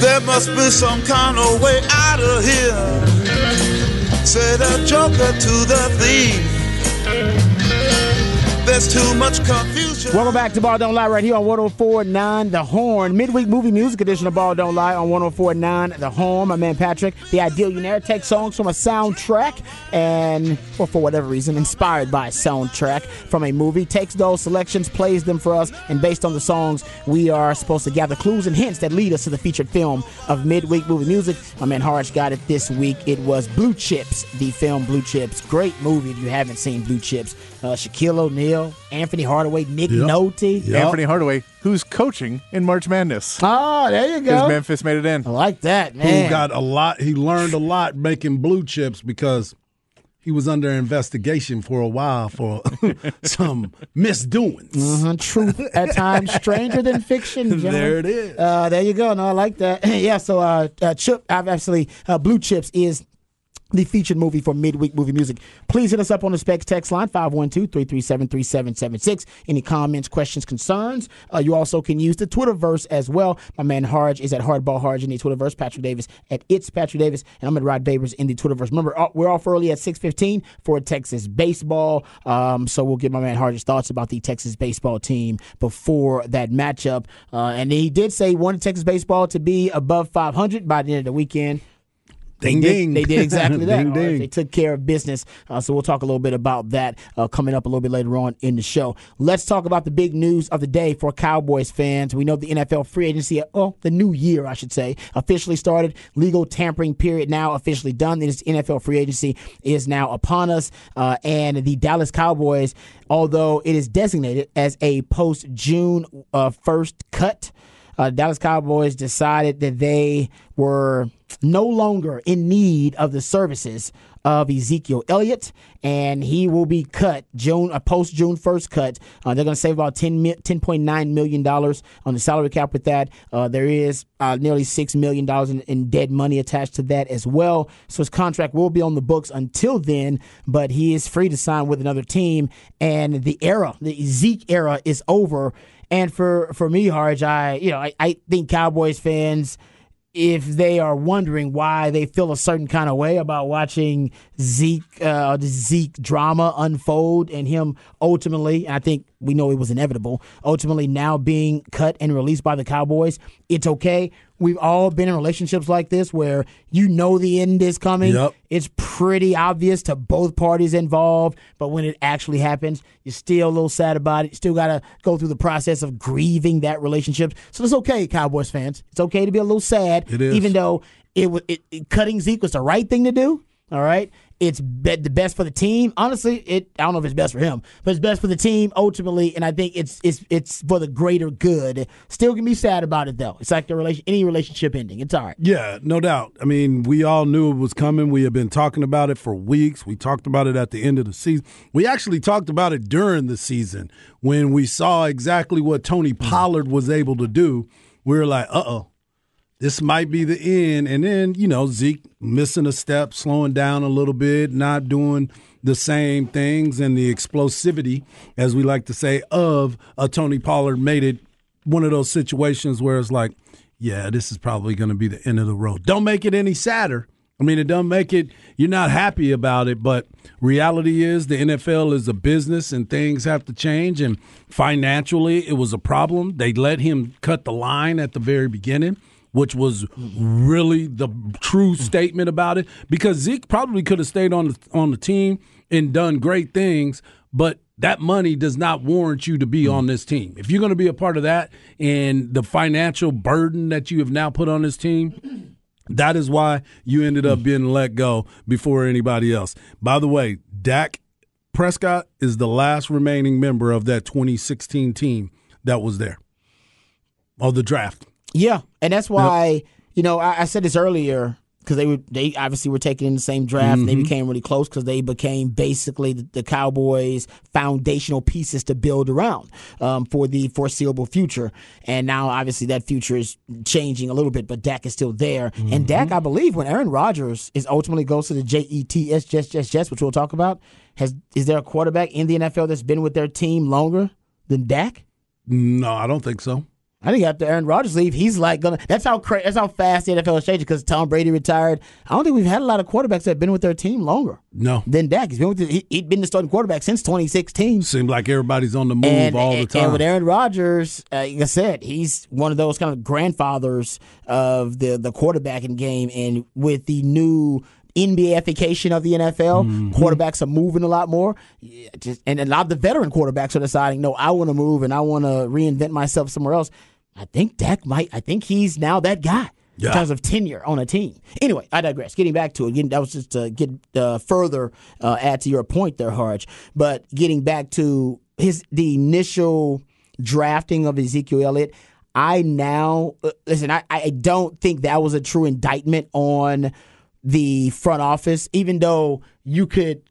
There must be some kind of way out of here. Said a joker to the thief. There's too much confusion. Welcome back to Ball Don't Lie right here on 1049 The Horn. Midweek movie music edition of Ball Don't Lie on 1049 The Horn. My man Patrick, the ideal you never take songs from a soundtrack and, or for whatever reason, inspired by a soundtrack from a movie, takes those selections, plays them for us, and based on the songs, we are supposed to gather clues and hints that lead us to the featured film of midweek movie music. My man Harge got it this week. It was Blue Chips, the film Blue Chips. Great movie if you haven't seen Blue Chips. Uh, Shaquille O'Neal, Anfernee Hardaway, Nick Yep. Nolte. Yep. Anfernee Hardaway, who's coaching in March Madness. Oh, there you Because go. Memphis made it in. I like that, Who man. got a lot? He learned a lot making blue chips because he was under investigation for a while for some misdoings. Mhm, Truth at times stranger than fiction. gentlemen. There it is. Uh, there you go. No, I like that. yeah. So, uh, uh, Chip, I've actually uh, Blue Chips is. The featured movie for midweek movie music. Please hit us up on the Specs text line 512 337 3776. Any comments, questions, concerns? Uh, you also can use the Twitterverse as well. My man Harge is at Hardball Harge in the Twitterverse. Patrick Davis at It's Patrick Davis. And I'm at Rod Babers in the Twitterverse. Remember, uh, we're off early at 615 for Texas baseball. Um, so we'll get my man Harge's thoughts about the Texas baseball team before that matchup. Uh, and he did say he wanted Texas baseball to be above 500 by the end of the weekend. Ding they ding. Did, they did exactly that. Ding, right, ding. They took care of business. Uh, so we'll talk a little bit about that uh, coming up a little bit later on in the show. Let's talk about the big news of the day for Cowboys fans. We know the NFL free agency, well, the new year, I should say, officially started. Legal tampering period now officially done. This NFL free agency is now upon us. Uh, and the Dallas Cowboys, although it is designated as a post June uh, 1st cut, uh, Dallas Cowboys decided that they were no longer in need of the services of Ezekiel Elliott, and he will be cut June a post June first cut. Uh, they're going to save about 10 10.9 million dollars on the salary cap with that. Uh, there is uh, nearly six million dollars in, in dead money attached to that as well. So his contract will be on the books until then, but he is free to sign with another team. And the era, the Zeke era, is over. And for for me, Harge, I you know I, I think Cowboys fans, if they are wondering why they feel a certain kind of way about watching Zeke uh, the Zeke drama unfold and him ultimately, and I think we know it was inevitable, ultimately now being cut and released by the Cowboys, it's okay. We've all been in relationships like this where you know the end is coming. Yep. It's pretty obvious to both parties involved, but when it actually happens, you're still a little sad about it. You still got to go through the process of grieving that relationship. So it's okay, Cowboys fans. It's okay to be a little sad, It is. even though it was it, it- cutting Zeke was the right thing to do. All right, it's be, the best for the team. Honestly, it I don't know if it's best for him, but it's best for the team ultimately, and I think it's it's it's for the greater good. Still can be sad about it though. It's like the relation any relationship ending. It's all right. Yeah, no doubt. I mean, we all knew it was coming. We have been talking about it for weeks. We talked about it at the end of the season. We actually talked about it during the season when we saw exactly what Tony Pollard was able to do. We were like, uh oh, this might be the end. And then, you know, Zeke missing a step, slowing down a little bit, not doing the same things, and the explosivity, as we like to say, of a Tony Pollard made it one of those situations where it's like, yeah, this is probably going to be the end of the road. Don't make it any sadder. I mean, it doesn't make it, you're not happy about it, but reality is the NFL is a business and things have to change. And financially, it was a problem. They let him cut the line at the very beginning, which was really the true mm-hmm. statement about it because Zeke probably could have stayed on the, on the team and done great things, but that money does not warrant you to be mm-hmm. on this team. If you're going to be a part of that and the financial burden that you have now put on this team, that is why you ended up mm. being let go before anybody else. By the way, Dak Prescott is the last remaining member of that 2016 team that was there of the draft. Yeah, and that's why you know I, I said this earlier because they were they obviously were taken in the same draft. Mm-hmm. They became really close because they became basically the, the Cowboys' foundational pieces to build around um, for the foreseeable future. And now, obviously, that future is changing a little bit, but Dak is still there. Mm-hmm. And Dak, I believe, when Aaron Rodgers is ultimately goes to the J E T S Jets Jets Jets, which we'll talk about, has is there a quarterback in the NFL that's been with their team longer than Dak? No, I don't think so. I think after Aaron Rodgers leave, he's like gonna. That's how cra- that's how fast the NFL is changing. Because Tom Brady retired, I don't think we've had a lot of quarterbacks that have been with their team longer No. than Dak. He's been with the, he, he'd been the starting quarterback since 2016. Seems like everybody's on the move And, all the time. and with Aaron Rodgers, uh, like I said, he's one of those kind of grandfathers of the the quarterbacking game. And with the new NBAification of the NFL, Mm-hmm. quarterbacks are moving a lot more. Yeah, just, and a lot of the veteran quarterbacks are deciding, no, I want to move and I want to reinvent myself somewhere else. I think Dak might. I think he's now that guy Yeah. in terms of tenure on a team. Anyway, I digress. Getting back to it, getting, that was just to get uh, further uh, add to your point there, Harge. But getting back to his the initial drafting of Ezekiel Elliott, I now uh, listen. I, I don't think that was a true indictment on the front office, even though you could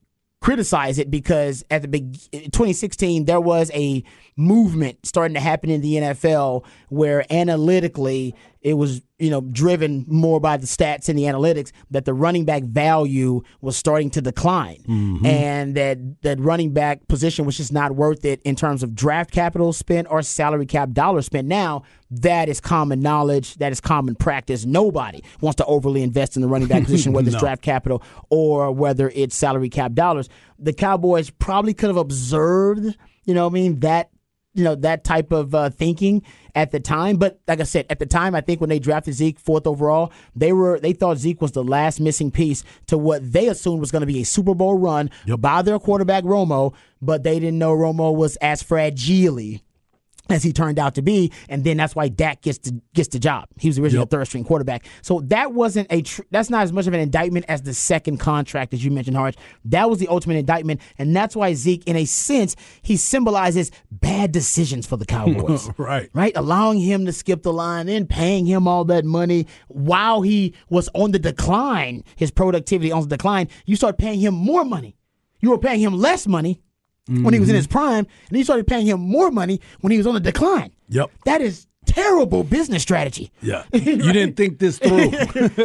criticize it because at the big 2016 there was a movement starting to happen in the NFL where analytically it was you know driven more by the stats and the analytics that the running back value was starting to decline. Mm-hmm. And that that running back position was just not worth it in terms of draft capital spent or salary cap dollars spent. Now that is common knowledge. That is common practice. Nobody wants to overly invest in the running back position whether it's draft capital or whether it's salary cap dollars. The cowboys probably could have observed you know what i mean that you know that type of uh, thinking at the time. But like I said, at the time, I think when they drafted Zeke fourth overall, they were they thought Zeke was the last missing piece to what they assumed was going to be a Super Bowl run by their quarterback Romo. But they didn't know Romo was as fragile as he turned out to be, and then that's why Dak gets the gets the job. He was originally Yep. a third string quarterback, so that wasn't a tr- that's not as much of an indictment as the second contract as you mentioned, Harge. That was the ultimate indictment, and that's why Zeke, in a sense, he symbolizes bad decisions for the Cowboys. Right. right, allowing him to skip the line, and paying him all that money while he was on the decline, his productivity on the decline. You start paying him more money. You were paying him less money when he was in his prime, and you started paying him more money when he was on the decline. Yep. That is terrible business strategy. Yeah. You didn't think this through.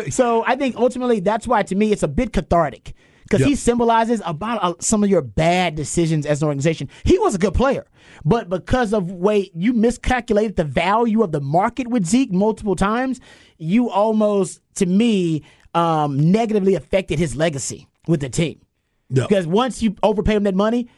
So I think ultimately that's why to me it's a bit cathartic because he symbolizes about uh, some of your bad decisions as an organization. He was a good player, but because of way you miscalculated the value of the market with Zeke multiple times, you almost to me um, negatively affected his legacy with the team. Yep. Because once you overpay him that money,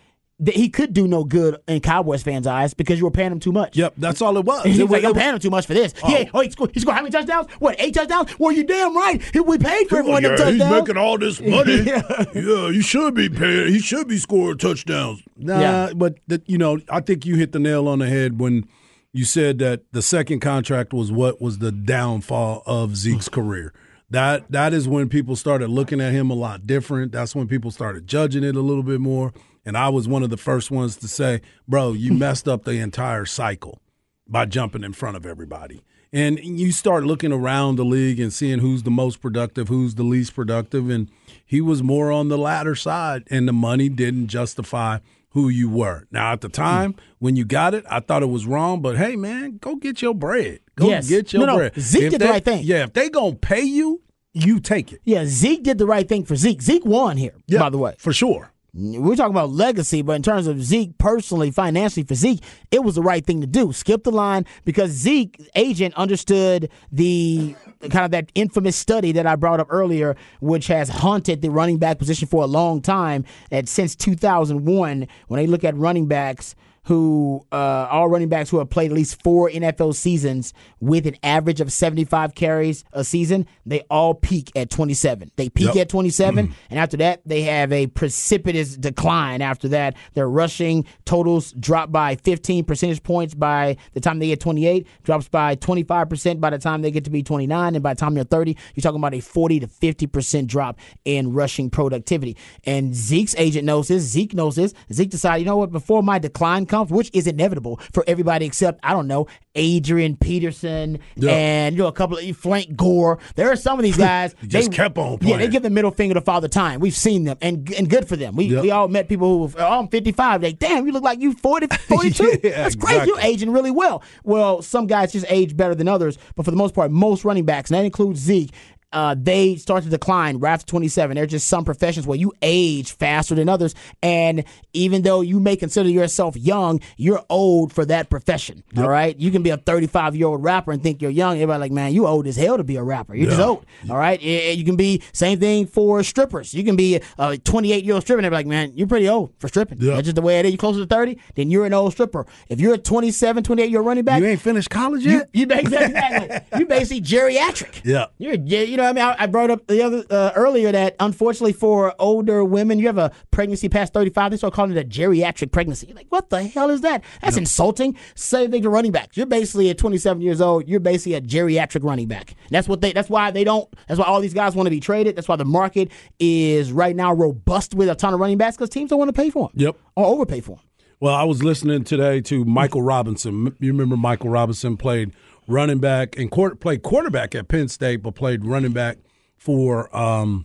that he could do no good in Cowboys fans' eyes because you were paying him too much. Yep, that's all it was. He's It was- like, I'm paying him too much for this. Yeah, oh. oh, he scored, he scored how many touchdowns? What, eight touchdowns? Well, you damn right. He- We paid for every one of them yeah, he's making all this money. Yeah. yeah. he should be paying. He should be scoring touchdowns. Nah, Yeah. but the, you know, I think you hit the nail on the head when you said that the second contract was what was the downfall of Zeke's career. That that is when people started looking at him a lot different. That's when people started judging it a little bit more. And I was one of the first ones to say, "Bro, you messed up the entire cycle." by jumping in front of everybody. And you start looking around the league and seeing who's the most productive, who's the least productive. And he was more on the latter side, and the money didn't justify who you were. Now, at the time when you got it, I thought it was wrong, but hey, man, go get your bread. Go Yes. get your No, no, bread. Zeke If did the right thing. Yeah, if they going to pay you, you take it. Yeah, Zeke did the right thing for Zeke. Zeke won here, by the way. For sure. We're talking about legacy, but in terms of Zeke personally, financially for Zeke, it was the right thing to do. Skip the line because Zeke agent understood the kind of that infamous study that I brought up earlier, which has haunted the running back position for a long time. That since 2001, when they look at running backs who uh, all running backs who have played at least four NFL seasons with an average of 75 carries a season, they all peak at 27. They peak Yep. at 27, and after that, they have a precipitous decline. After that, their rushing totals drop by 15 percentage points by the time they get 28, drops by 25% by the time they get to be 29, and by the time they're 30, you're talking about a 40 to 50% drop in rushing productivity. And Zeke's agent knows this. Zeke knows this. Zeke decided, you know what, before my decline comes, which is inevitable for everybody except, I don't know, Adrian Peterson Yeah. and you know a couple of Frank Gore. There are some of these guys. Just they- kept on playing. Yeah, they give the middle finger to Father Time. We've seen them, and and good for them. We Yep. we all met people who, oh, I'm 55. Like, damn, you look like you 40, 42. Yeah, That's great. You're aging really well. Well, some guys just age better than others, but for the most part, most running backs, and that includes Zeke. Uh, they start to decline right after 27. There are just some professions where you age faster than others. And even though you may consider yourself young, you're old for that profession. All right. You can be a 35 year old rapper and think you're young. Everybody like, man, you old as hell to be a rapper. You're just Yeah. old. All right. You can be same thing for strippers. You can be a 28 year old stripper and they're like, man, you're pretty old for stripping. Yeah. That's just the way it is. You're closer to 30, then you're an old stripper. If you're a 27, 28 year old running back, You ain't finished college yet? you basically, exactly. you basically geriatric. Yeah. You're, you know, what I mean, I, I brought up the other uh, earlier that unfortunately for older women, you have a pregnancy past 35, they start calling it a geriatric pregnancy. You're like, what the hell is that? That's insulting. Same thing to running backs. You're basically at 27 years old. You're basically a geriatric running back. That's what they. That's why they don't. That's why all these guys want to be traded. That's why the market is right now robust with a ton of running backs because teams don't want to pay for them. Yep. Or overpay for them. Well, I was listening today to Michael Robinson. You remember Michael Robinson played running back and quarter, played quarterback at Penn State, but played running back for um,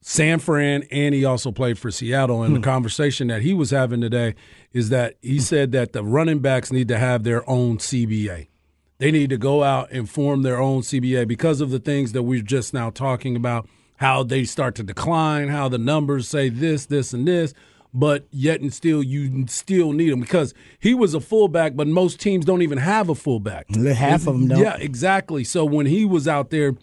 San Fran, and he also played for Seattle. And the conversation that he was having today is that he said that the running backs need to have their own CBA. They need to go out and form their own CBA because of the things that we're just now talking about, how they start to decline, how the numbers say this, this, and this, but yet and still you still need him because he was a fullback, but most teams don't even have a fullback. Half of them don't. Yeah, exactly. So when he was out there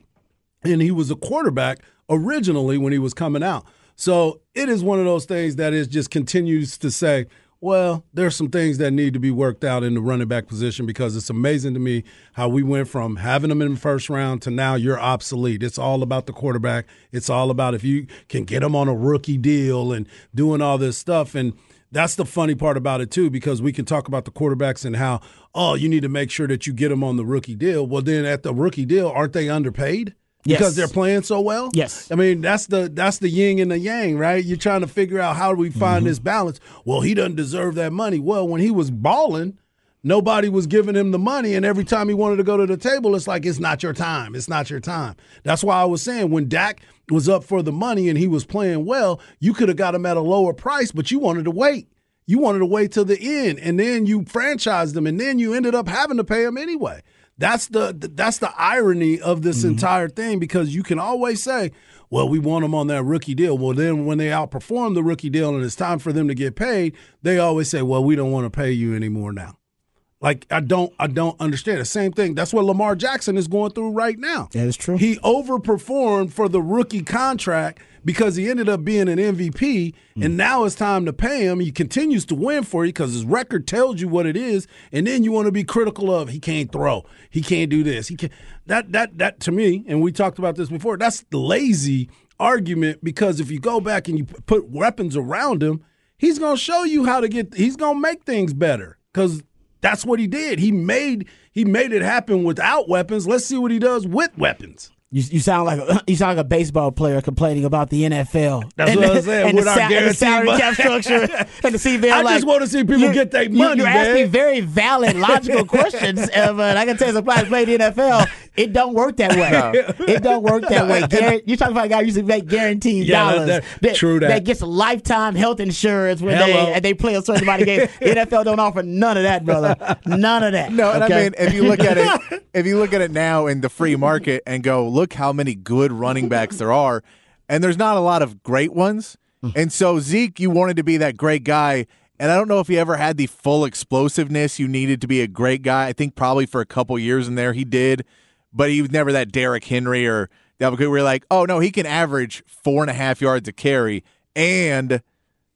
and he was a quarterback originally when he was coming out. So it is one of those things that is just continues to say, well, there's some things that need to be worked out in the running back position because it's amazing to me how we went from having them in the first round to now you're obsolete. It's all about the quarterback. It's all about if you can get them on a rookie deal and doing all this stuff. And that's the funny part about it too, because we can talk about the quarterbacks and how, oh, you need to make sure that you get them on the rookie deal. Well, then at the rookie deal, aren't they underpaid? Yes. Because they're playing so well. Yes. I mean that's the that's the yin and the yang, right? You're trying to figure out how do we find mm-hmm. this balance. Well, he doesn't deserve that money. Well, when he was balling, nobody was giving him the money, and every time he wanted to go to the table, it's like it's not your time. It's not your time. That's why I was saying when Dak was up for the money and he was playing well, you could have got him at a lower price, but you wanted to wait. You wanted to wait till the end, and then you franchised him, and then you ended up having to pay him anyway. That's the that's the irony of this mm-hmm. entire thing because you can always say, "Well, we want them on that rookie deal." Well, then when they outperform the rookie deal and it's time for them to get paid, they always say, "Well, we don't want to pay you anymore now." Like I don't I don't understand. The same thing. That's what Lamar Jackson is going through right now. That is true. He overperformed for the rookie contract because he ended up being an MVP, and hmm. now it's time to pay him. He continues to win for you because his record tells you what it is, and then you want to be critical of he can't throw, he can't do this, he can't that that that to me, and we talked about this before. That's the lazy argument because if you go back and you put weapons around him, he's gonna show you how to get. He's gonna make things better because that's what he did. He made he made it happen without weapons. Let's see what he does with weapons. You, you sound like a, you sound like a baseball player complaining about the NFL. That's and what I'm saying, And with the, our and the salary money. cap structure and the. I like, just wanna see people you- get their money, You're asking very valid, logical questions, uh, but I can tell you, somebody play the NFL. It don't work that way. It don't work that way. Guar- you're talking about a guy who used to make guaranteed Yeah, that- dollars. that- true that. That gets lifetime health insurance when Hello. they and they play a certain amount of games. NFL don't offer none of that, brother. None of that. No, and okay? I mean, if you look at it, if you look at it now in the free market and go, look how many good running backs there are, and there's not a lot of great ones. Mm. And so Zeke, you wanted to be that great guy, and I don't know if he ever had the full explosiveness you needed to be a great guy. I think probably for a couple years in there he did, but he was never that Derrick Henry or where you're like, oh no, he can average four and a half yards a carry, and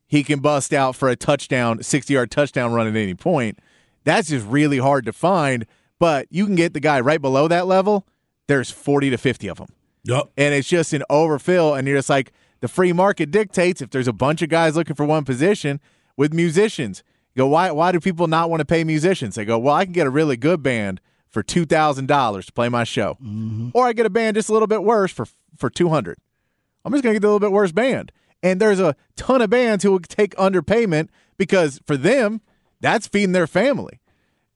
he can bust out for a touchdown, 60 yard touchdown run at any point. That's just really hard to find. But you can get the guy right below that level. There's 40 to 50 of them. Yep. And it's just an overfill. And you're just like, the free market dictates if there's a bunch of guys looking for one position with musicians. You go, why, why do people not want to pay musicians? They go, well, I can get a really good band for $2,000 to play my show. Mm-hmm. Or I get a band just a little bit worse for, for 200 I'm just going to get the little bit worse band. And there's a ton of bands who will take underpayment because for them, that's feeding their family.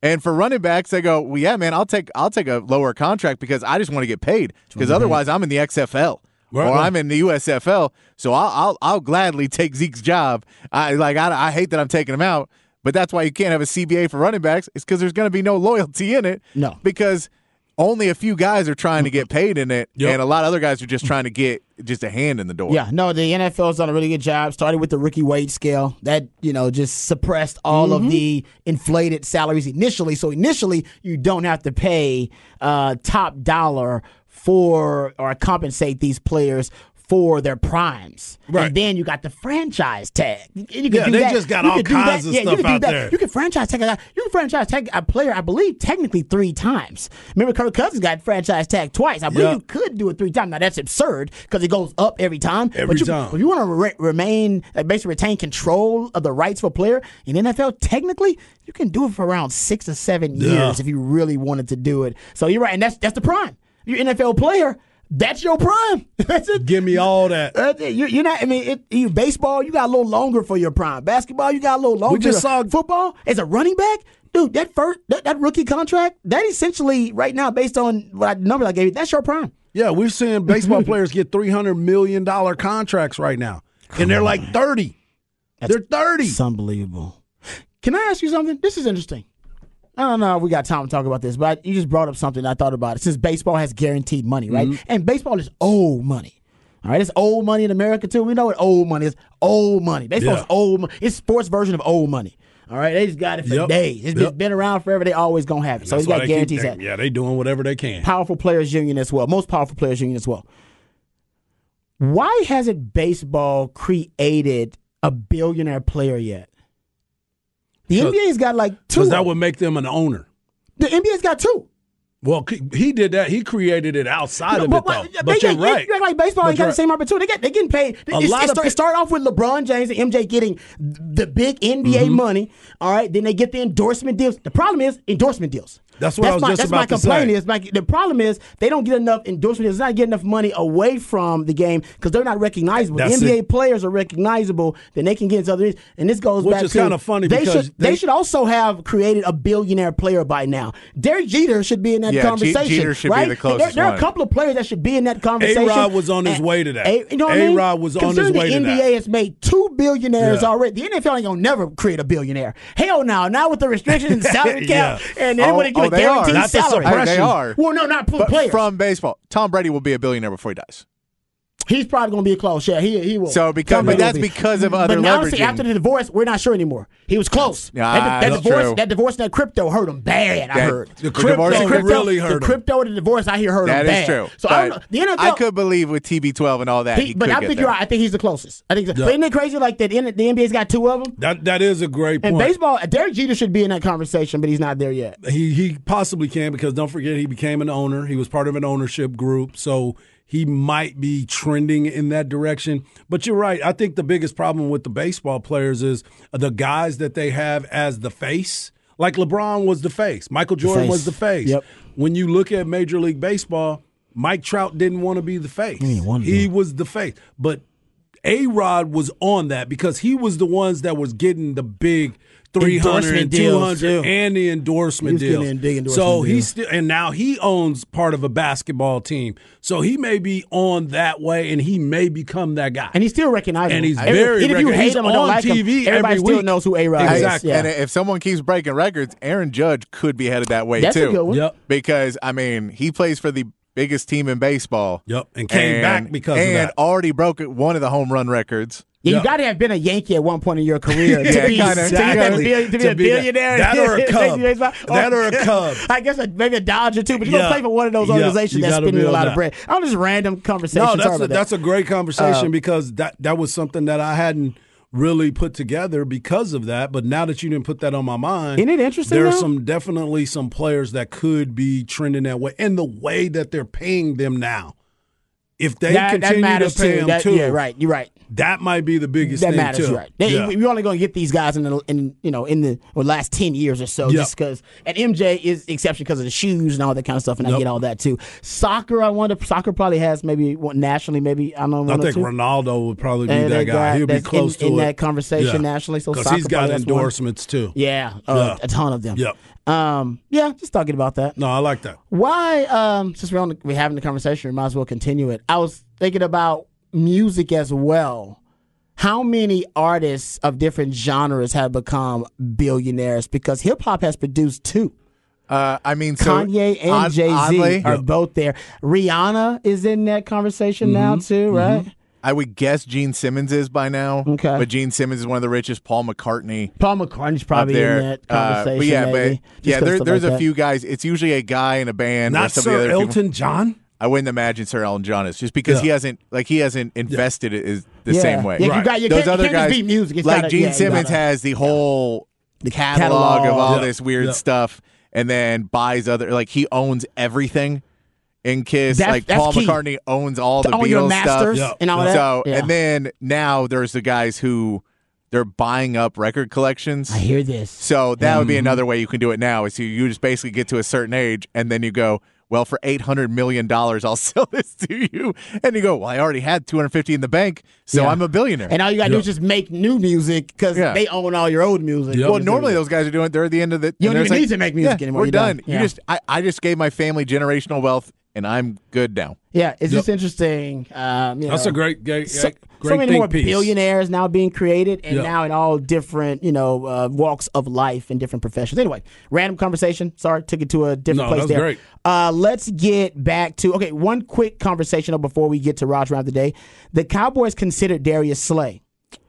And for running backs, they go, "Well, yeah, man, I'll take I'll take a lower contract because I just want to get paid because mm-hmm. otherwise I'm in the XFL Right, or right. I'm in the USFL, so I'll I'll, I'll gladly take Zeke's job. I like I, I hate that I'm taking him out, but that's why you can't have a CBA for running backs. It's because there's going to be no loyalty in it. No. because only a few guys are trying to get paid in it, Yep. and a lot of other guys are just trying to get just a hand in the door. Yeah, no, the NFL's done a really good job. Started with the rookie wage scale that you know just suppressed all of the inflated salaries initially. So initially, you don't have to pay uh, top dollar for or compensate these players for their primes. Right. And then you got the franchise tag. You can Yeah, do they that. just got You all kinds that. of Yeah, stuff out that. there. You can franchise tag a guy. You can franchise tag a player. I believe technically three times. Remember, Kirk Cousins got franchise tag twice. I believe Yeah. you could do it three times. Now that's absurd because it goes up every time. Every but you, time. If you want to re- remain, uh, basically retain control of the rights for a player in NFL, technically you can do it for around six or seven Yeah. years if you really wanted to do it. So you're right, and that's that's the prime. You're an NFL player. That's your prime. that's it. Give me all that. That's it. You're, you're not. I mean, it, you baseball, you got a little longer for your prime. Basketball, you got a little longer. We just saw- football as a running back, dude. That first that, that rookie contract, that essentially right now, based on what I, number I gave you, that's your prime. Yeah, we're seeing baseball players get three hundred million dollar contracts right now, and they're like thirty. they're thirty. It's unbelievable. Can I ask you something? This is interesting. I don't know if we got time to talk about this, but you just brought up something I thought about it. Since baseball has guaranteed money, right? Mm-hmm. And baseball is old money. All right, it's old money in America too. We know what old money is. Old money. Baseball's Yeah. old. It's sports version of old money. All right, they just got it for Yep. days. It's been, Yep. been around forever. They always gonna have it. So he's got they keep- guarantees they-. Yeah, they doing whatever they can. Powerful players union as well. Most powerful players union as well. Why hasn't baseball created a billionaire player yet? The NBA's got like two. Because that would make them an owner. the NBA's got two. Well, he did that. He created it outside of it, though. but But you're get- right. You act like baseball But ain't got you're the same opportunity. They get they getting paid. A It's- lot it of start, pe- start off with LeBron James and MJ getting the big NBA Mm-hmm. money. All right, then they get the endorsement deals. The problem is endorsement deals. That's what I was my, just that's about my to complaint say. is like the problem is they don't get enough endorsement deals. They not get enough money away from the game because they're not recognizable. That's the NBA it. players are recognizable. Then they can get into other. Things. And this goes Which back is to kinda funny They should they- they should also have created a billionaire player by now. Derek Jeter should be in that Yeah, conversation. Jeter should be the closest there, there are a couple of players that should be in that conversation. A-Rod was on his And- way to that. A- you know what I mean? A-Rod was on his way the to that. the NBA has made two billionaires Yeah. already. The NFL ain't gonna never create a billionaire. Hell no! Now with the restrictions and salary cap, Yeah. and then They get a they are. Not the salary. Suppression. they are. Well, no, not p- But players. from baseball, Tom Brady will be a billionaire before he dies. He's probably gonna be a close. Yeah, he he will. So because- Tom but that's be. because of other But now, honestly, leveraging. after the divorce, we're not sure anymore. He was close. Yeah, that, ah, that that's divorce, true. that divorce, and that crypto hurt him bad. I heard. The The crypto divorce- The crypto, really hurt him. The crypto and the divorce, I hear hurt That him is bad. true. So I don't know. The NFL, I could believe with TB12 and all that. He, He, but could I get think you're right. I think he's the closest. I think. Yeah. But isn't it crazy? Like that, the the NBA's got two of them. That that is a great And baseball, Derek Jeter should be in that conversation, but he's not there yet. He he possibly can because don't forget he became an owner. He was part of an ownership group, so he might be trending in that direction. But you're right. I think the biggest problem with the baseball players is the guys that they have as the face. Like LeBron was the face. Michael Jordan face. was the face. Yep. When you look at Major League Baseball, Mike Trout didn't want to be the face. didn't He was the face. But A Rod was on that because he was the ones that was getting the big 300 and 200 too. and the endorsement He was getting deals. in big endorsement so deals. he's still and now he owns part of a basketball team. So he may be on that way and he may become that guy. And he's still recognizable. And he's very Even if you hate him or don't on like him, TV everybody every still week. knows who A Rod Exactly. is. Yeah. And if someone keeps breaking records, Aaron Judge could be headed that way That's a too. good one. Yep. Because I mean, he plays for the biggest team in baseball. Yep, and came back because of and that. already broke one of the home run records. Yeah, you got to have been a Yankee at one point in your career to Yeah, be, to Exactly. to be, to be To a billionaire. that or a Cub. That or a oh, Cub. I guess a, maybe a Dodger too, but you're Yeah. gonna play for one of those organizations that's spending a lot that. of bread. I'm just random conversation. No, that's a, that. that's a great conversation um, because that that was something that I hadn't really put together because of that. But now that you didn't put that on my mind, Isn't it interesting, There are some definitely some players that could be trending that way, and the way that they're paying them now. If they that, that continue matters to pay too. them That- too, yeah, right. You're right. that might be the biggest thing. that thing matters, too. right? They, Yeah. We're only going to get these guys in the in you know in the well, last ten years or so, Yep. just because. And MJ is exception because of the shoes and all that kind of stuff, and I get all that too. Soccer, I wonder. Soccer probably has maybe one, nationally, maybe I don't know. I think. Ronaldo would probably be And that guy. He'll be close in, to in it. that conversation Yeah. nationally. So because soccer he's got has one. endorsements too. Yeah, uh, Yeah. a ton of them. Yep. Um, yeah, just talking about that. No, I like that. Why? Um, since we're on, the, we're having the conversation, we might as well continue it. I was thinking about music as well. How many artists of different genres have become billionaires? Because hip hop has produced two. Uh, I mean, so Kanye and Jay Z oddly, are both there. Rihanna is in that conversation now Mm-hmm. too, right? I would guess Gene Simmons is by now. Okay. but Gene Simmons is one of the richest. Paul McCartney. Paul McCartney's probably there. in that Uh, conversation. but yeah, maybe, but just yeah, 'cause there, there's like a that. few guys. It's usually a guy in a band. or Not some of the Sir other people. Elton John. I wouldn't imagine Sir Elton John is just because Yeah. he hasn't like he hasn't invested it is the Yeah. same way. Yeah, you got you Those can't, other you can't guys, just be music. It's like gotta- Gene yeah, Simmons gotta- has the whole The catalog, catalog. of all Yeah. this weird Yeah. stuff, and then buys other like he owns everything in Kiss. That's- like that's Paul key. McCartney owns all the To your Beatles masters stuff. Yeah. and all that. So Yeah. and then now there's the guys who they're buying up record collections. I hear this. So that would be mm-hmm. another way you can do it now. Is you, you just basically get to a certain age and then you go, well, for eight hundred million dollars, I'll sell this to you. And you go, well, I already had two hundred fifty in the bank, so Yeah. I'm a billionaire. And all you gotta do is just make new music because Yeah. they own all your old music. Yeah. well, normally those guys are doing. They're at the end of the. You don't and they're even just need to make music yeah, anymore. We're You're done. done. You just, I, I just gave my family generational wealth, and I'm good now. Yeah, it's Yep. just interesting. Um, you That's know, a great, great, So, great so many think more piece. billionaires now being created, and Yeah. now in all different, you know, uh, walks of life and different professions. Anyway, random conversation. Sorry, took it to a different No, place that's there. great. Uh, let's get back to okay. One quick conversation though, before we get to Roger round the day. The Cowboys considered Darius Slay,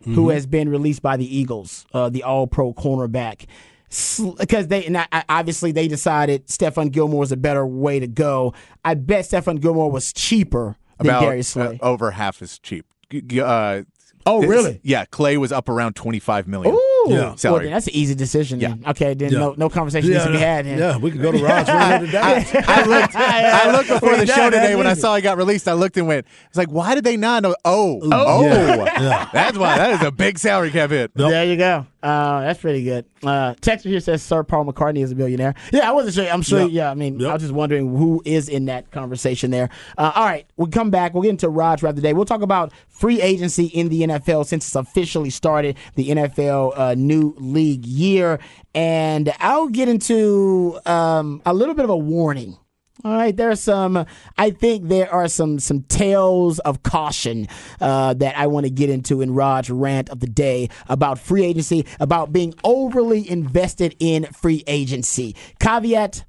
Mm-hmm. who has been released by the Eagles, uh, the All-Pro cornerback. Because they and I, I- obviously they decided Stephon Gilmore was a better way to go. I bet Stephon Gilmore was cheaper than About Darius uh, Slay. over half as cheap. G- g- Uh, oh, this- really? Yeah, Slay was up around twenty five million. Ooh, Yeah. well, Salary. then that's an easy decision. Then. Okay, then Yeah. no, no conversation needs to be had. Then. yeah, we could go to Rod's Rant of the Day. I looked. I looked before the show today when I saw it got released. I looked and went, "It's like, why did they not know? Oh, oh, Yeah. that's why. That is a big salary cap hit. There you go. Uh, that's pretty good. Uh, Texter here says Sir Paul McCartney is a billionaire. Yeah, I wasn't sure. I'm sure. Yep. Yeah, I mean, Yep. I was just wondering who is in that conversation there. Uh, all right, we'll come back. We'll get into Raj throughout the day. We'll talk about free agency in the NFL since it's officially started the NFL uh, new league year, and I'll get into um, a little bit of a warning. All right, there's some. I think there are some some tales of caution uh, that I want to get into in Rod's rant of the day about free agency, about being overly invested in free agency. Caveat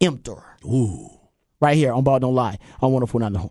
emptor. Ooh. Right here on Ball Don't Lie on 104.9 The Horn.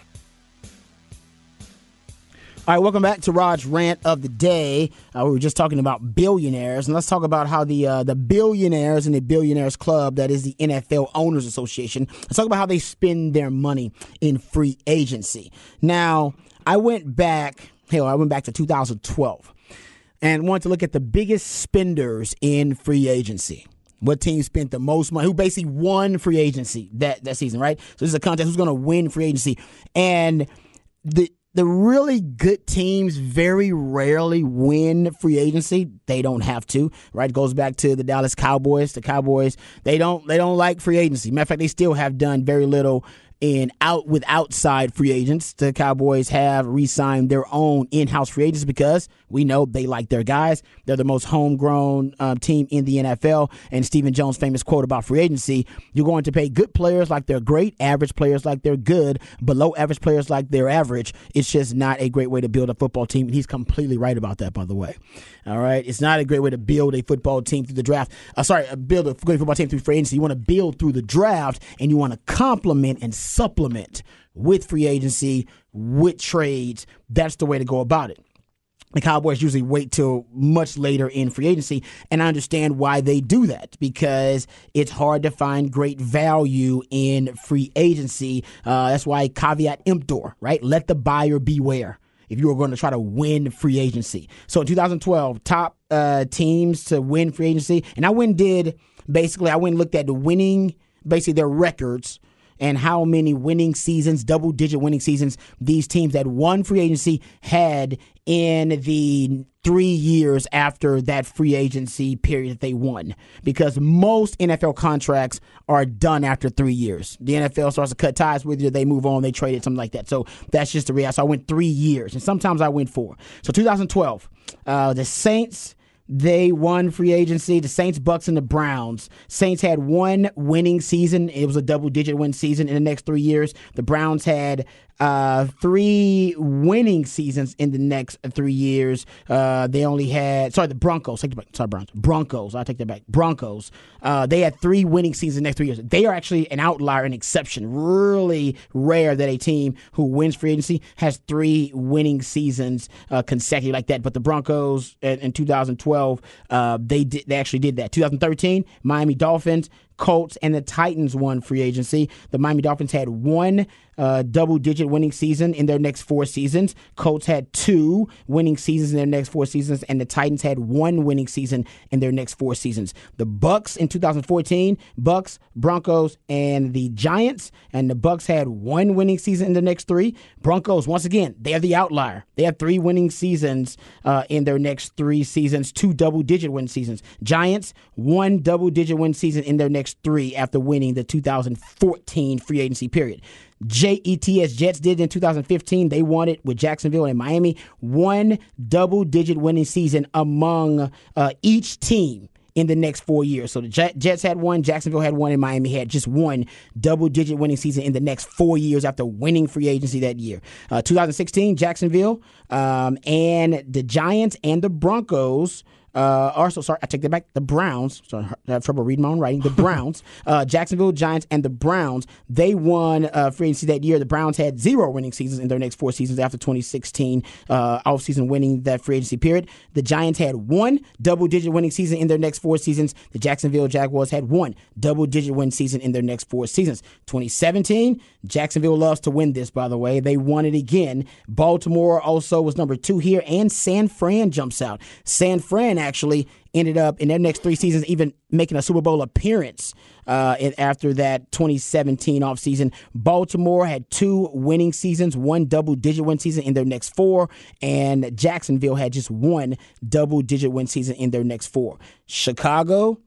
All right, welcome back to Rod's rant of the day. Uh, we were just talking about billionaires, and let's talk about how the uh, the billionaires and the billionaires club, that is the NFL Owners Association, let's talk about how they spend their money in free agency. Now, I went back. Hell, I went back to 2012 and wanted to look at the biggest spenders in free agency. What team spent the most money? Who basically won free agency that, that season, right? So this is a contest. Who's going to win free agency? And the the really good teams very rarely win free agency. They don't have to, right? Goes back to the Dallas Cowboys. The Cowboys they don't they don't like free agency. Matter of fact, they still have done very little in out with outside free agents. The Cowboys have re-signed their own in-house free agents because we know they like their guys. They're the most homegrown um, team in the NFL. And Stephen Jones' famous quote about free agency: "You're going to pay good players like they're great, average players like they're good, below average players like they're average. It's just not a great way to build a football team." And he's completely right about that, by the way. All right, it's not a great way to build a football team through the draft. Uh, sorry, uh, build a great football team through free agency. You want to build through the draft, and you want to complement and supplement with free agency, with trades. That's the way to go about it. The Cowboys usually wait till much later in free agency, and I understand why they do that because it's hard to find great value in free agency. Uh, that's why caveat emptor, right? Let the buyer beware if you were going to try to win free agency. So in 2012, top uh, teams to win free agency, and I went and did basically I went and looked at the winning, basically their records and how many winning seasons, double digit winning seasons, these teams that won free agency had in the three years after that free agency period that they won. Because most NFL contracts are done after three years. The NFL starts to cut ties with you, they move on, they trade it, something like that. So that's just the reality. So I went three years, and sometimes I went four. So 2012, uh, the Saints they won free agency. The Saints, Bucks, and the Browns. Saints had one winning season. It was a double digit win season in the next three years. The Browns had uh, three winning seasons in the next three years. Uh, they only had sorry the Broncos. Take the sorry Browns. Broncos. I take that back. Broncos. Uh, they had three winning seasons in the next three years. They are actually an outlier, an exception. Really rare that a team who wins free agency has three winning seasons uh, consecutive like that. But the Broncos in, in 2012, uh, they did. They actually did that. 2013, Miami Dolphins. Colts and the Titans won free agency. The Miami Dolphins had one uh, double digit winning season in their next four seasons. Colts had two winning seasons in their next four seasons, and the Titans had one winning season in their next four seasons. The Bucks in 2014, Bucks, Broncos, and the Giants, and the Bucks had one winning season in the next three. Broncos, once again, they're the outlier. They have three winning seasons uh, in their next three seasons, two double digit win seasons. Giants, one double digit win season in their next three after winning the 2014 free agency period. JETS Jets did in 2015. They won it with Jacksonville and Miami. One double digit winning season among uh, each team in the next four years. So the Jets had one, Jacksonville had one, and Miami had just one double digit winning season in the next four years after winning free agency that year. Uh, 2016, Jacksonville um, and the Giants and the Broncos uh, also, sorry, I take that back. The Browns. Sorry, I have trouble reading my own writing. The Browns, uh, Jacksonville Giants, and the Browns. They won uh, free agency that year. The Browns had zero winning seasons in their next four seasons after 2016 uh, offseason winning that free agency period. The Giants had one double-digit winning season in their next four seasons. The Jacksonville Jaguars had one double-digit win season in their next four seasons. 2017, Jacksonville loves to win this. By the way, they won it again. Baltimore also was number two here, and San Fran jumps out. San Fran actually ended up in their next three seasons even making a Super Bowl appearance uh, after that 2017 offseason. Baltimore had two winning seasons, one double digit win season in their next four, and Jacksonville had just one double digit win season in their next four. Chicago.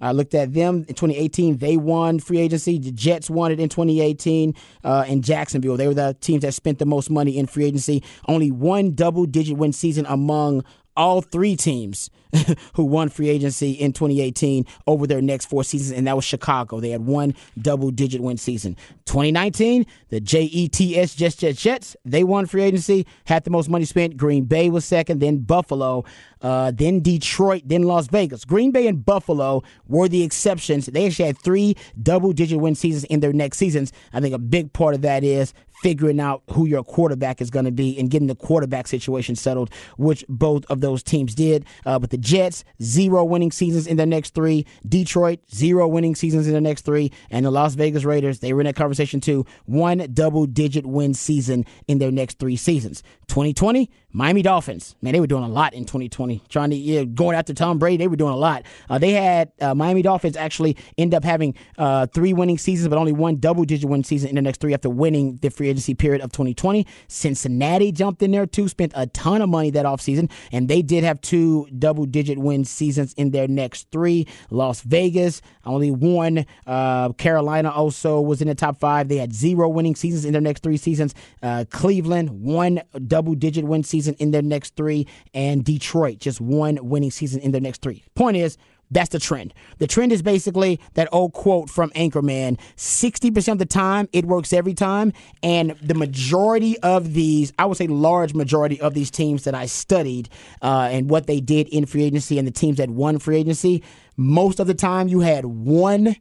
I looked at them in 2018. They won free agency. The Jets won it in 2018. Uh, and Jacksonville, they were the teams that spent the most money in free agency. Only one double digit win season among all three teams who won free agency in 2018 over their next four seasons, and that was Chicago. They had one double digit win season. 2019, the JETS Jets Jets Jets, they won free agency, had the most money spent. Green Bay was second, then Buffalo, uh, then Detroit, then Las Vegas. Green Bay and Buffalo were the exceptions. They actually had three double digit win seasons in their next seasons. I think a big part of that is figuring out who your quarterback is going to be and getting the quarterback situation settled, which both of those teams did. Uh, but the Jets, zero winning seasons in the next three. Detroit, zero winning seasons in the next three. And the Las Vegas Raiders, they were in that conversation too. One double digit win season in their next three seasons. 2020, Miami Dolphins, man, they were doing a lot in 2020. Trying to yeah, going after Tom Brady, they were doing a lot. Uh, they had uh, Miami Dolphins actually end up having uh, three winning seasons, but only one double-digit win season in the next three after winning the free agency period of 2020. Cincinnati jumped in there too, spent a ton of money that offseason, and they did have two double-digit win seasons in their next three. Las Vegas only one. Uh, Carolina also was in the top five. They had zero winning seasons in their next three seasons. Uh, Cleveland one double-digit win season season in their next three, and Detroit just one winning season in their next three. Point is, that's the trend. The trend is basically that old quote from Anchorman 60% of the time, it works every time. And the majority of these, I would say large majority of these teams that I studied uh, and what they did in free agency and the teams that won free agency, most of the time you had one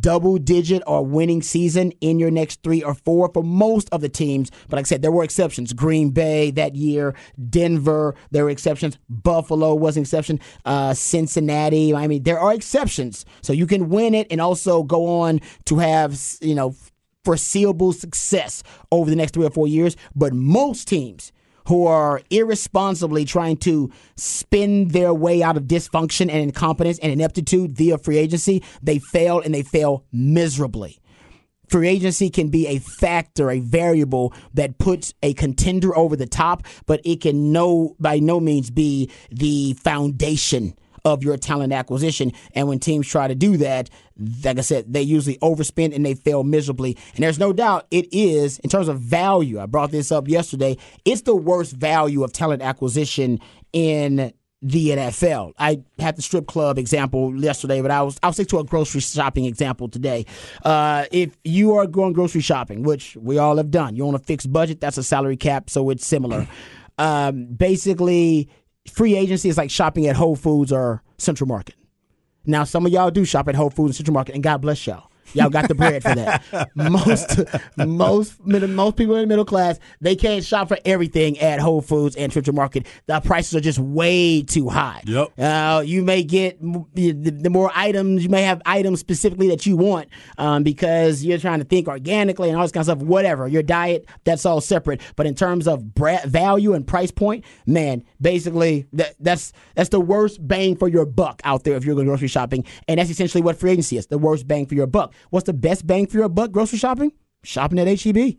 double digit or winning season in your next three or four for most of the teams. But like I said, there were exceptions. Green Bay that year, Denver, there were exceptions. Buffalo was an exception. Uh, Cincinnati. I mean, there are exceptions. So you can win it and also go on to have, you know, foreseeable success over the next three or four years. But most teams, who are irresponsibly trying to spin their way out of dysfunction and incompetence and ineptitude via free agency, they fail and they fail miserably. Free agency can be a factor, a variable that puts a contender over the top, but it can no by no means be the foundation of your talent acquisition. And when teams try to do that, like I said, they usually overspend and they fail miserably. And there's no doubt it is, in terms of value, I brought this up yesterday, it's the worst value of talent acquisition in the NFL. I had the strip club example yesterday, but I was I'll stick to a grocery shopping example today. Uh, if you are going grocery shopping, which we all have done, you're on a fixed budget, that's a salary cap, so it's similar. Um, basically, free agency is like shopping at Whole Foods or Central Market. Now, some of y'all do shop at Whole Foods and Central Market, and God bless y'all. Y'all got the bread for that. most most most people in the middle class they can't shop for everything at Whole Foods and Central Market. The prices are just way too high. Yep. Uh, you may get the, the, more items. You may have items specifically that you want um, because you're trying to think organically and all this kind of stuff. Whatever your diet, that's all separate. But in terms of bra- value and price point, man, basically that, that's that's the worst bang for your buck out there if you're going grocery shopping, and that's essentially what free agency is: the worst bang for your buck. What's the best bang for your buck grocery shopping? Shopping at HEB.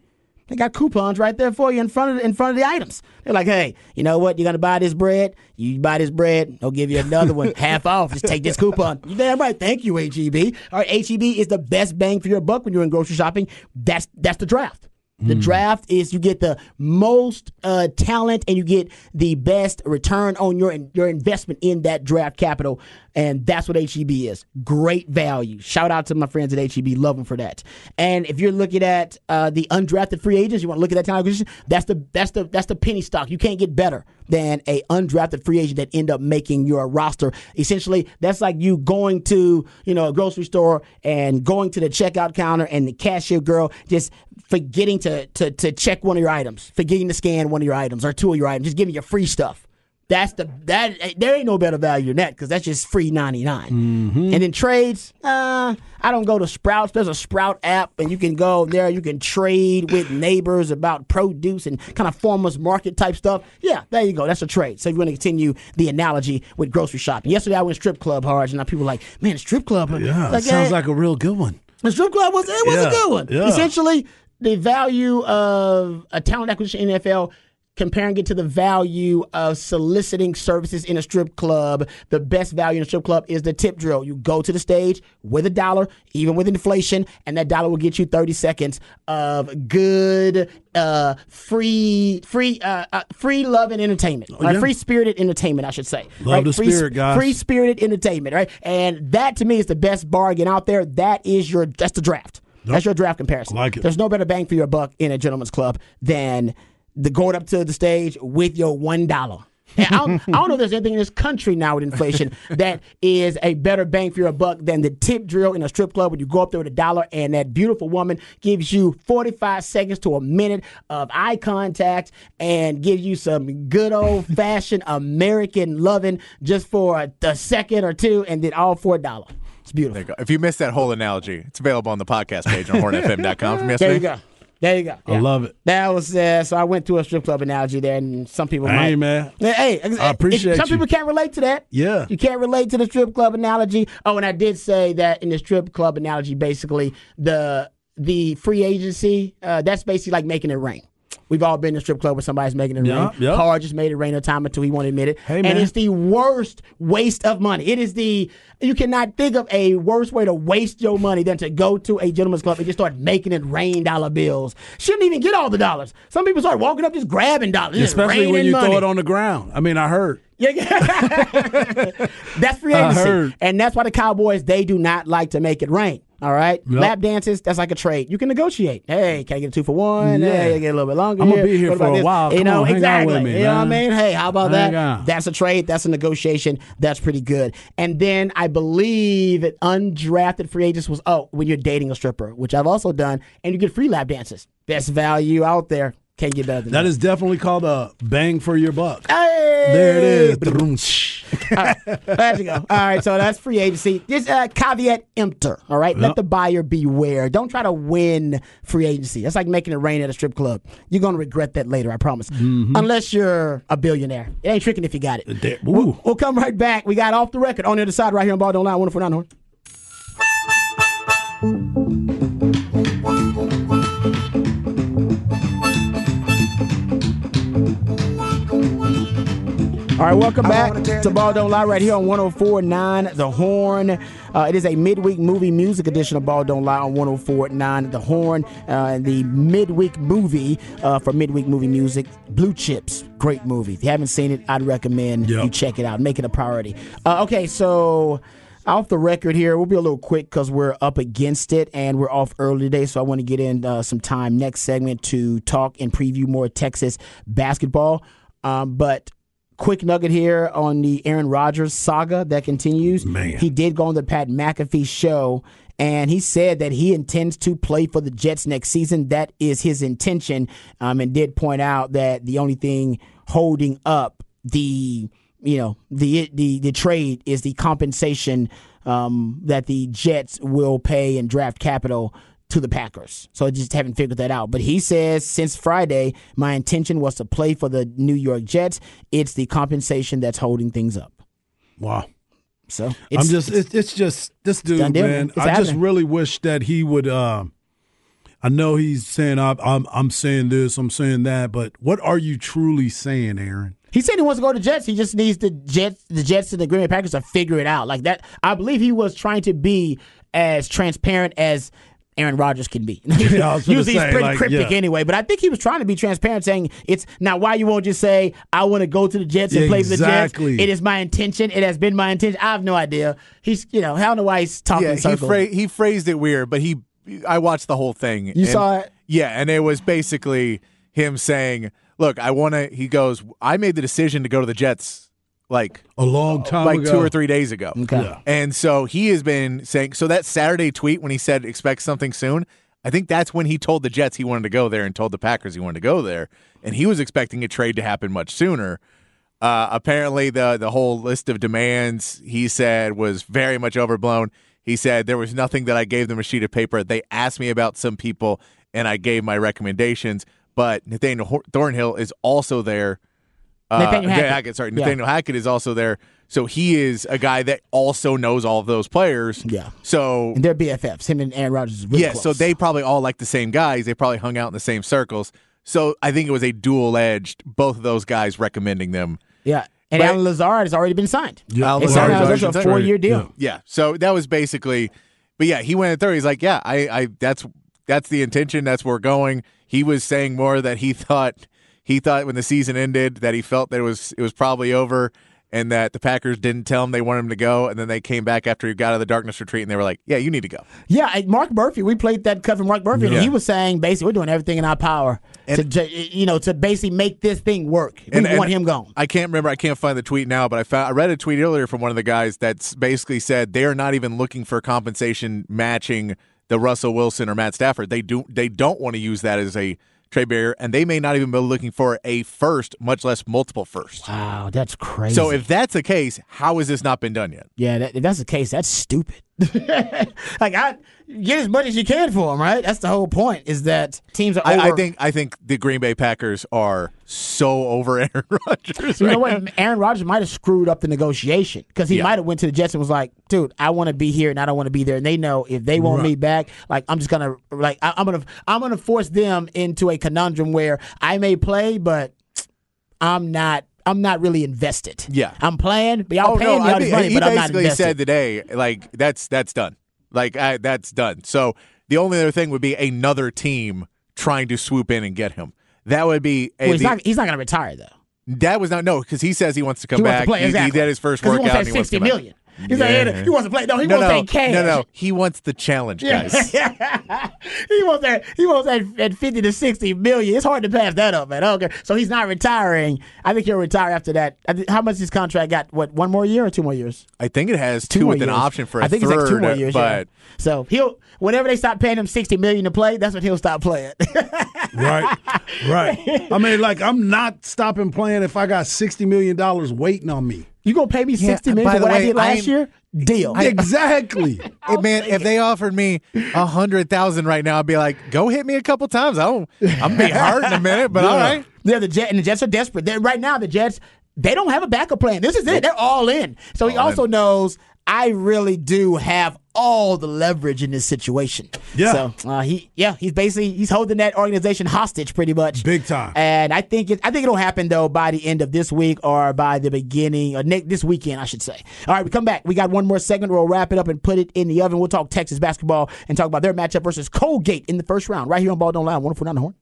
They got coupons right there for you in front of in front of the items. They're like, hey, you know what? You're gonna buy this bread. You buy this bread, they'll give you another one half off. Just take this coupon. You damn right. Thank you, HEB. All right, HEB is the best bang for your buck when you're in grocery shopping. That's that's the draft. The mm. draft is you get the most uh, talent and you get the best return on your your investment in that draft capital, and that's what HEB is. Great value. Shout out to my friends at HEB. Love them for that. And if you're looking at uh, the undrafted free agents, you want to look at that talent acquisition. That's the that's the that's the penny stock. You can't get better than a undrafted free agent that end up making your roster. Essentially, that's like you going to you know a grocery store and going to the checkout counter and the cashier girl just forgetting to, to, to check one of your items, forgetting to scan one of your items or two of your items, just giving you free stuff. That's the that there ain't no better value than that because that's just free ninety nine. mm mm-hmm. And then trades, uh, I don't go to Sprouts. There's a Sprout app, and you can go there. You can trade with neighbors about produce and kind of farmers market type stuff. Yeah, there you go. That's a trade. So if you want to continue the analogy with grocery shopping, yesterday I went strip club hard, and now people were like, man, strip club. Yeah, like, sounds like a real good one. The strip club was it was yeah, a good one. Yeah. Essentially, the value of a talent acquisition in NFL comparing it to the value of soliciting services in a strip club, the best value in a strip club is the tip drill. You go to the stage with a dollar, even with inflation, and that dollar will get you 30 seconds of good, uh, free, free, uh, uh, free love and entertainment, oh, yeah. free spirited entertainment, I should say. Love right? the free, spirit, guys. Free spirited entertainment, right? And that to me is the best bargain out there. That is your, that's the draft. That's your draft comparison. Like it. There's no better bang for your buck in a gentleman's club than the going up to the stage with your one dollar. I, don't, I don't know if there's anything in this country now with inflation that is a better bang for your buck than the tip drill in a strip club when you go up there with a dollar and that beautiful woman gives you 45 seconds to a minute of eye contact and gives you some good old fashioned American loving just for a, a second or two and then all for a dollar. It's beautiful. You go. if you missed that whole analogy, it's available on the podcast page on hornfm.com from yesterday. There you go. There you go. I love it. That was uh, so. I went through a strip club analogy there, and some people. Hey, might, man. Yeah, Hey, I appreciate It, Some you. people can't relate to that. Yeah. you can't relate to the strip club analogy. Oh, and I did say that in the strip club analogy, basically the the free agency. Uh, that's basically like making it rain. We've all been in a strip club where somebody's making it rain. Paul just made it rain a time or two. He won't admit it. Hey, and it's the worst waste of money. It is the you cannot think of a worse way to waste your money than to go to a gentleman's club and just start making it rain dollar bills. Shouldn't even get all the dollars. Some people start walking up just grabbing dollars. Especially when you money. throw it on the ground. I mean, I heard. Yeah, yeah. that's free agency, and that's why the Cowboys they do not like to make it rain. All right, Yep. lap dances that's like a trade. You can negotiate. Hey, can I get a two for one? Yeah. Hey, get a little bit longer. I'm gonna be here for a this? while. You Come know on, exactly. with me, you know what I mean? Hey, how about Hang that? out. That's a trade. That's a negotiation. That's pretty good. And then I believe it undrafted free agents was oh when you're dating a stripper, which I've also done, and you get free lap dances. Best value out there. Can't get better than that. That is definitely called a bang for your buck. Hey! There it is. All right, there you go. All right, so that's free agency. Just uh, caveat emptor. All right, let the buyer beware. Don't try to win free agency. That's like making it rain at a strip club. You're gonna regret that later. I promise. Unless you're a billionaire, it ain't tricking if you got it. There- We'll, we'll come right back. We got off the record on the other side right here on Ball Don't Lie. Wonderful Horn. All right, welcome back to Ball Don't Lie right here on 104.9 The Horn. Uh, it is a midweek movie music edition of Ball Don't Lie on 104.9 The Horn. Uh, and the midweek movie uh, for midweek movie music, Blue Chips. Great movie. If you haven't seen it, I'd recommend Yep. you check it out. Make it a priority. Uh, okay, so off the record here, we'll be a little quick because we're up against it and we're off early today. So I want to get in uh, some time next segment to talk and preview more Texas basketball. Um, but quick nugget here on the Aaron Rodgers saga that continues. Man. He did go on the Pat McAfee show and he said that he intends to play for the Jets next season. That is his intention. Um, and did point out that the only thing holding up the you know the the the trade is the compensation um, that the Jets will pay in draft capital to the Packers. So I just haven't figured that out. But he says since Friday, my intention was to play for the New York Jets. It's the compensation that's holding things up. Wow. So it's, I'm just it's, it's just this dude, man. I just really wish that he would. Um, I know he's saying I'm, I'm I'm saying this, I'm saying that, but what are you truly saying, Aaron? He said he wants to go to Jets. He just needs the Jets, the Jets and the Green Bay Packers to figure it out. Like that, I believe he was trying to be as transparent as Aaron Rodgers can be. Yeah, I was gonna Usually he's pretty like, cryptic yeah. anyway, but I think he was trying to be transparent, saying it's now why you won't just say I want to go to the Jets and play for the Jets. It is my intention. It has been my intention. I have no idea. He's you know I don't know why he's talking Yeah, he, phra- he phrased it weird, but he. I watched the whole thing. You and- saw it? Yeah, and it was basically him saying, "Look, I want to." He goes, "I made the decision to go to the Jets, like A long time like ago. two or three days ago." Okay. Yeah. And so he has been saying. So that Saturday tweet when he said expect something soon. I think that's when he told the Jets he wanted to go there and told the Packers he wanted to go there, and he was expecting a trade to happen much sooner. Uh, apparently, the the whole list of demands he said was very much overblown. He said there was nothing that I gave them a sheet of paper. They asked me about some people, and I gave my recommendations. But Nathaniel Hor- Thornhill is also there. Uh, Nathaniel Hackett. sorry, Yeah. Nathaniel Hackett is also there. So he is a guy that also knows all of those players. Yeah. So and they're BFFs. Him and Aaron Rodgers. Is really yeah, close. so they probably all like the same guys. They probably hung out in the same circles. So I think it was a dual edged. Both of those guys recommending them. yeah. And But- Allen Lazard has already been signed. Allen It's Lazard's already that's a four year deal. Yeah. So that was basically, but yeah, he went at third. He's like, yeah, I, I, that's that's the intention. That's where we're going. He was saying more that he thought he thought when the season ended that he felt that it was it was probably over. And that the Packers didn't tell him they wanted him to go, and then they came back after he got out of the darkness retreat, and they were like, "Yeah, you need to go." Yeah, Mark Murphy. We played that cut from Mark Murphy, and he was saying basically we're doing everything in our power to, And- ju- you know, to basically make this thing work. We And- and want him gone. I can't remember. I can't find the tweet now, but I found I read a tweet earlier from one of the guys that's basically said they are not even looking for compensation matching the Russell Wilson or Matt Stafford. They do they don't want to use that as a trade barrier, and they may not even be looking for a first, much less multiple firsts. Wow, that's crazy. So if that's the case, how has this not been done yet? yeah, that, if that's the case, that's stupid. like I get as much as you can for him, right? That's the whole point. Is that teams are. Over, I, I think I think the Green Bay Packers are so over Aaron Rodgers. You right know what? now. Aaron Rodgers might have screwed up the negotiation because he Yeah. might have went to the Jets and was like, "Dude, I want to be here and I don't want to be there." And they know if they want me back, like I'm just gonna like I, I'm gonna I'm gonna force them into a conundrum where I may play, but I'm not I'm not really invested. Yeah. I'm playing, but y'all Oh paying no! me all I this mean, money, he but I'm not invested. basically invested. said today, like that's that's done. Like I, that's done. So the only other thing would be another team trying to swoop in and get him. That would be a, well, he's the- not he's not gonna retire though. that was not no because he says he wants to come He wants back. to He- exactly. He, did his first workout. He and wants he that wants to sixty back. million. He's like, Yeah. hey, he wants to play. No, he no, wants no, that cash. no, no. He wants the challenge, guys. he wants that. He wants that at fifty to sixty million. It's hard to pass that up, man. Okay, so he's not retiring. I think he'll retire after that. I how much his contract got? What one more year or two more years? I think it has Two two, more with an years. option for a I think third. it's like two more years. yeah. but So he'll whenever they stop paying him sixty million to play, that's when he'll stop playing. Right, right. I mean, like I'm not stopping playing if I got sixty million dollars waiting on me. You gonna pay me sixty million by for the what I did last ain't- year? Deal. exactly. Hey, oh man, if they offered me a hundred thousand right now, I'd be like, "Go hit me a couple times." I don't. I'm gonna be hurt in a minute, but all right. Yeah, the Jet and the Jets are desperate. They're, right now, the Jets they don't have a backup plan. This is it. They're all in. So he also knows I really do have all the leverage in this situation. Yeah. So uh, he, yeah, he's basically he's holding that organization hostage pretty much, Big time. And I think it, I think it'll happen though by the end of this week or by the beginning or next this weekend, I should say. All right, we come back. We got one more segment. We'll wrap it up and put it in the oven. We'll talk Texas basketball and talk about their matchup versus Colgate in the first round right here on Ball Don't Lie. One four nine the horn.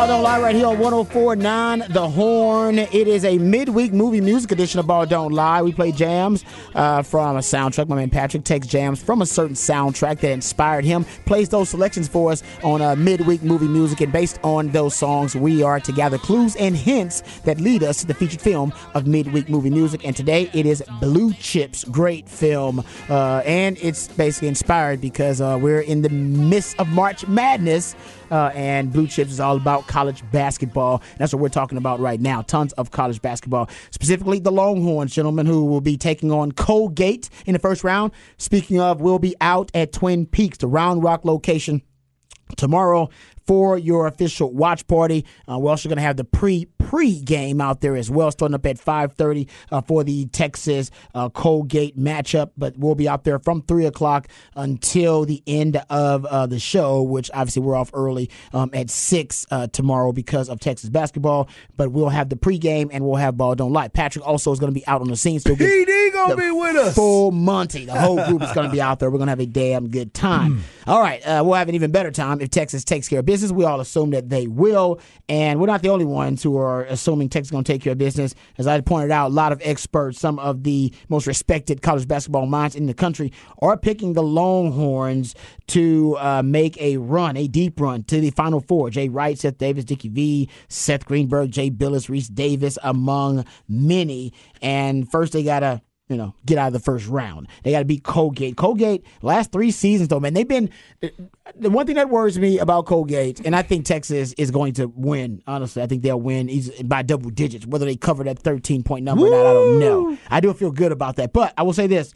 Ball Don't Lie right here on 1049 The Horn. It is a midweek movie music edition of Ball Don't Lie. We play jams uh, from a soundtrack. My man Patrick takes jams from a certain soundtrack that inspired him, plays those selections for us on uh, midweek movie music, and based on those songs, we are to gather clues and hints that lead us to the featured film of midweek movie music. And today it is Blue Chips, great film, uh, and it's basically inspired because uh, we're in the midst of March Madness. Uh, and Blue Chips is all about college basketball. That's what we're talking about right now. Tons of college basketball, specifically the Longhorns, gentlemen, who will be taking on Colgate in the first round. Speaking of, we'll be out at Twin Peaks, the Round Rock location tomorrow for your official watch party. Uh, we're also going to have the pre pre game out there as well, starting up at 5:30 uh, for the Texas uh, Colgate matchup. But we'll be out there from three o'clock until the end of uh, the show, which obviously we're off early um, at six uh, tomorrow because of Texas basketball. But we'll have the pregame and we'll have ball don't lie. Patrick also is going to be out on the scene. Still get PD gonna be with us. Full Monty. The whole group is going to be out there. We're going to have a damn good time. All right. Uh, we'll have an even better time if Texas takes care of business. We all assume that they will. And we're not the only ones who are assuming Texas going to take care of business. As I pointed out, a lot of experts, some of the most respected college basketball minds in the country, are picking the Longhorns to uh, make a run, a deep run to the Final Four. Jay Wright, Seth Davis, Dickie V, Seth Greenberg, Jay Bilas, Rece Davis, among many. And first, they got to you know, get out of the first round. They got to beat Colgate. Colgate, last three seasons, though, man, they've been. The one thing that worries me about Colgate, and I think Texas is going to win, honestly, I think they'll win by double digits. Whether they cover that 13 point number or not, I don't know. I do feel good about that. But I will say this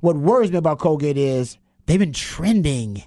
what worries me about Colgate is they've been trending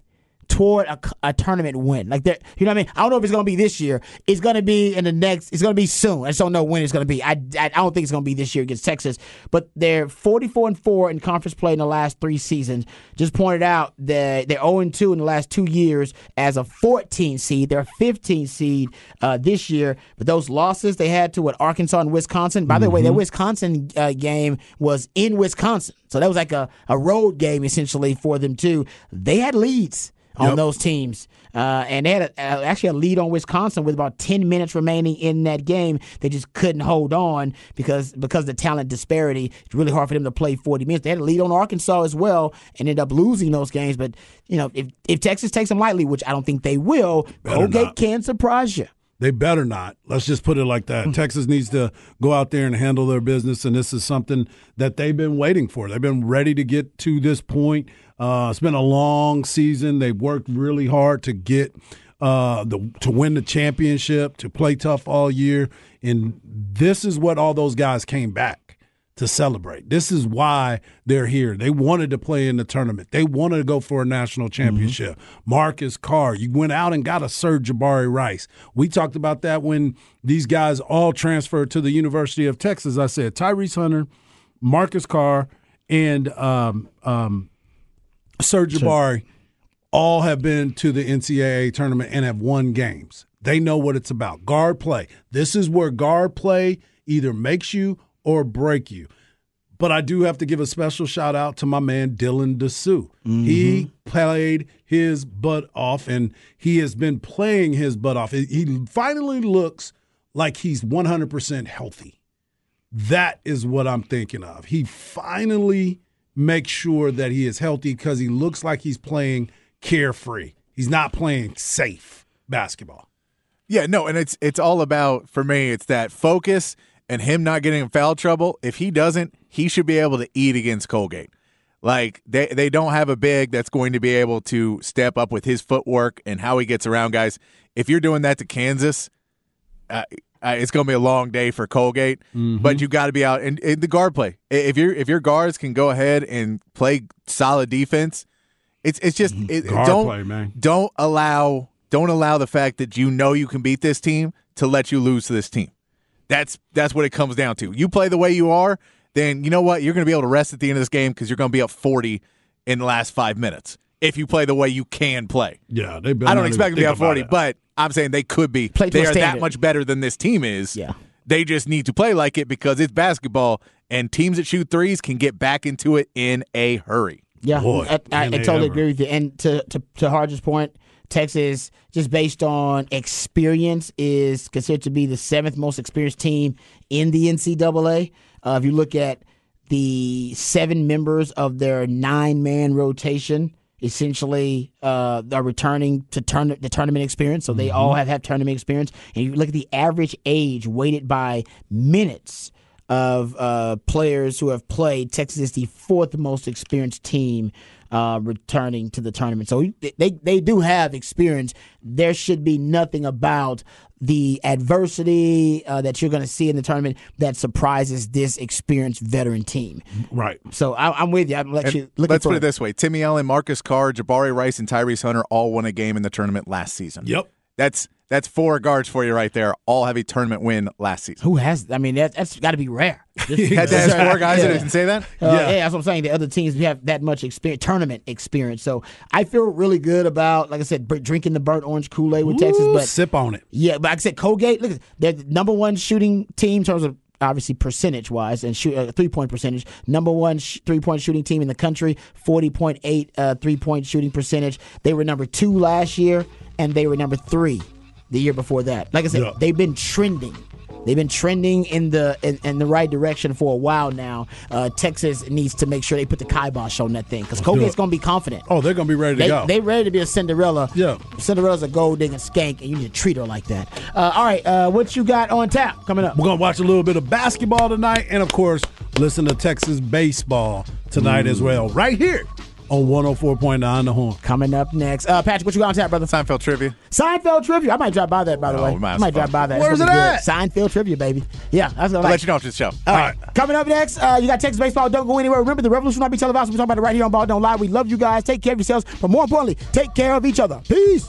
toward a, a tournament win. Like they're, you know what I mean? I don't know if it's going to be this year. It's going to be in the next. It's going to be soon. I just don't know when it's going to be. I, I, don't think it's going to be this year against Texas. But they're 44 and four in conference play in the last three seasons. Just pointed out that they're 0 and two in the last two years as a 14 seed. They're a 15 seed uh, this year. But those losses they had to what Arkansas and Wisconsin. By the way, that Wisconsin uh, game was in Wisconsin, so that was like a, a road game essentially for them too. They had leads on Yep. those teams. Uh, and they had a, uh, actually a lead on Wisconsin with about 10 minutes remaining in that game. They just couldn't hold on because because of the talent disparity. It's really hard for them to play 40 minutes. They had a lead on Arkansas as well and ended up losing those games. But, you know, if, if Texas takes them lightly, which I don't think they will, Better Colgate not. can surprise you. They better not. Let's just put it like that. Texas needs to go out there and handle their business, and this is something that they've been waiting for. They've been ready to get to this point. Uh, it's been a long season. They've worked really hard to get uh, the to win the championship, to play tough all year, and this is what all those guys came back to celebrate. This is why they're here. They wanted to play in the tournament. They wanted to go for a national championship. Marcus Carr, you went out and got a Sir'Jabari Rice. We talked about that when these guys all transferred to the University of Texas. I said Tyrese Hunter, Marcus Carr, and um, um, Sir'Jabari all have been to the NCAA tournament and have won games. They know what it's about. Guard play. This is where guard play either makes you or break you. But I do have to give a special shout out to my man Dylan Disu. He mm-hmm. played his butt off, and he has been playing his butt off. He- He finally looks like he's 100% healthy. That is what I'm thinking of. He finally makes sure that he is healthy because he looks like he's playing carefree. He's not playing safe basketball. Yeah, no, and it's it's all about for me. It's that focus and him not getting in foul trouble. If he doesn't, he should be able to eat against Colgate. Like they they don't have a big that's going to be able to step up with his footwork and how he gets around guys. If you're doing that to Kansas, uh, uh, it's going to be a long day for Colgate. But you got to be out and, and the guard play. If your if your guards can go ahead and play solid defense, it's it's just it, Guard don't play, man. don't allow don't allow the fact that you know you can beat this team to let you lose to this team. That's that's what it comes down to. You play the way you are, then you know what you're going to be able to rest at the end of this game because you're going to be up 40 in the last five minutes if you play the way you can play. Yeah, they. I don't expect them to be up 40, but I'm saying they could be. Play they a are that much better than this team is. Yeah. They just need to play like it because it's basketball, and teams that shoot threes can get back into it in a hurry. Yeah, Boy, I, I, I totally ever. agree with you. And to to to Harge's point, Texas, just based on experience, is considered to be the seventh most experienced team in the NCAA. Uh, if you look at the seven members of their nine man rotation, essentially uh, are returning to turn the tournament experience. So they all have had tournament experience. And you look at the average age weighted by minutes of uh, players who have played. Texas is the fourth most experienced team uh, returning to the tournament. So they they do have experience. There should be nothing about the adversity uh, that you're going to see in the tournament that surprises this experienced veteran team. right. So I, I'm with you. I'm let you look let's put it this way: Timmy Allen, Marcus Carr, Jabari Rice, and Tyrese Hunter all won a game in the tournament last season. Yep. That's that's four guards for you right there. All have a tournament win last season. Who has? I mean, that, that's got to be rare. Had to ask four guys that can say that. Uh, yeah. that's what I'm saying. The other teams have that much experience, tournament experience. So I feel really good about, like I said, drinking the burnt orange Kool Aid with Texas. But sip on it. yeah, but like I said, Colgate, look, they're the number one shooting team in terms of obviously percentage wise and shoot uh, three point percentage. Number one sh- three point shooting team in the country, forty point eight uh, three point shooting percentage. They were number two last year, and they were number three the year before that. Like I said, Yeah. they've been trending. They've been trending in the in, in the right direction for a while now. Uh, Texas needs to make sure they put the kibosh on that thing because Colgate's going to be confident. Oh, they're gonna be ready to They, go. they ready to be a Cinderella. Yeah. Cinderella's a gold digging skank, and you need to treat her like that. Uh, all right, uh, what you got on tap coming up? We're gonna watch a little bit of basketball tonight, and of course, listen to Texas baseball tonight as well, right here on 104.9 The Horn. Coming up next, uh, Patrick, what you got on tap, brother? Seinfeld trivia. Seinfeld trivia. I might drop by that, by the Oh, way. might I might drop drive by that. It's Where's it at? good. Seinfeld trivia, baby. Yeah, that's what I'll I let you know after the show. All right. Coming up next, uh, you got Texas baseball. Don't go anywhere. Remember, the revolution will not be televised. We're talking about it right here on Ball Don't Lie. We love you guys. Take care of yourselves, but more importantly, take care of each other. Peace.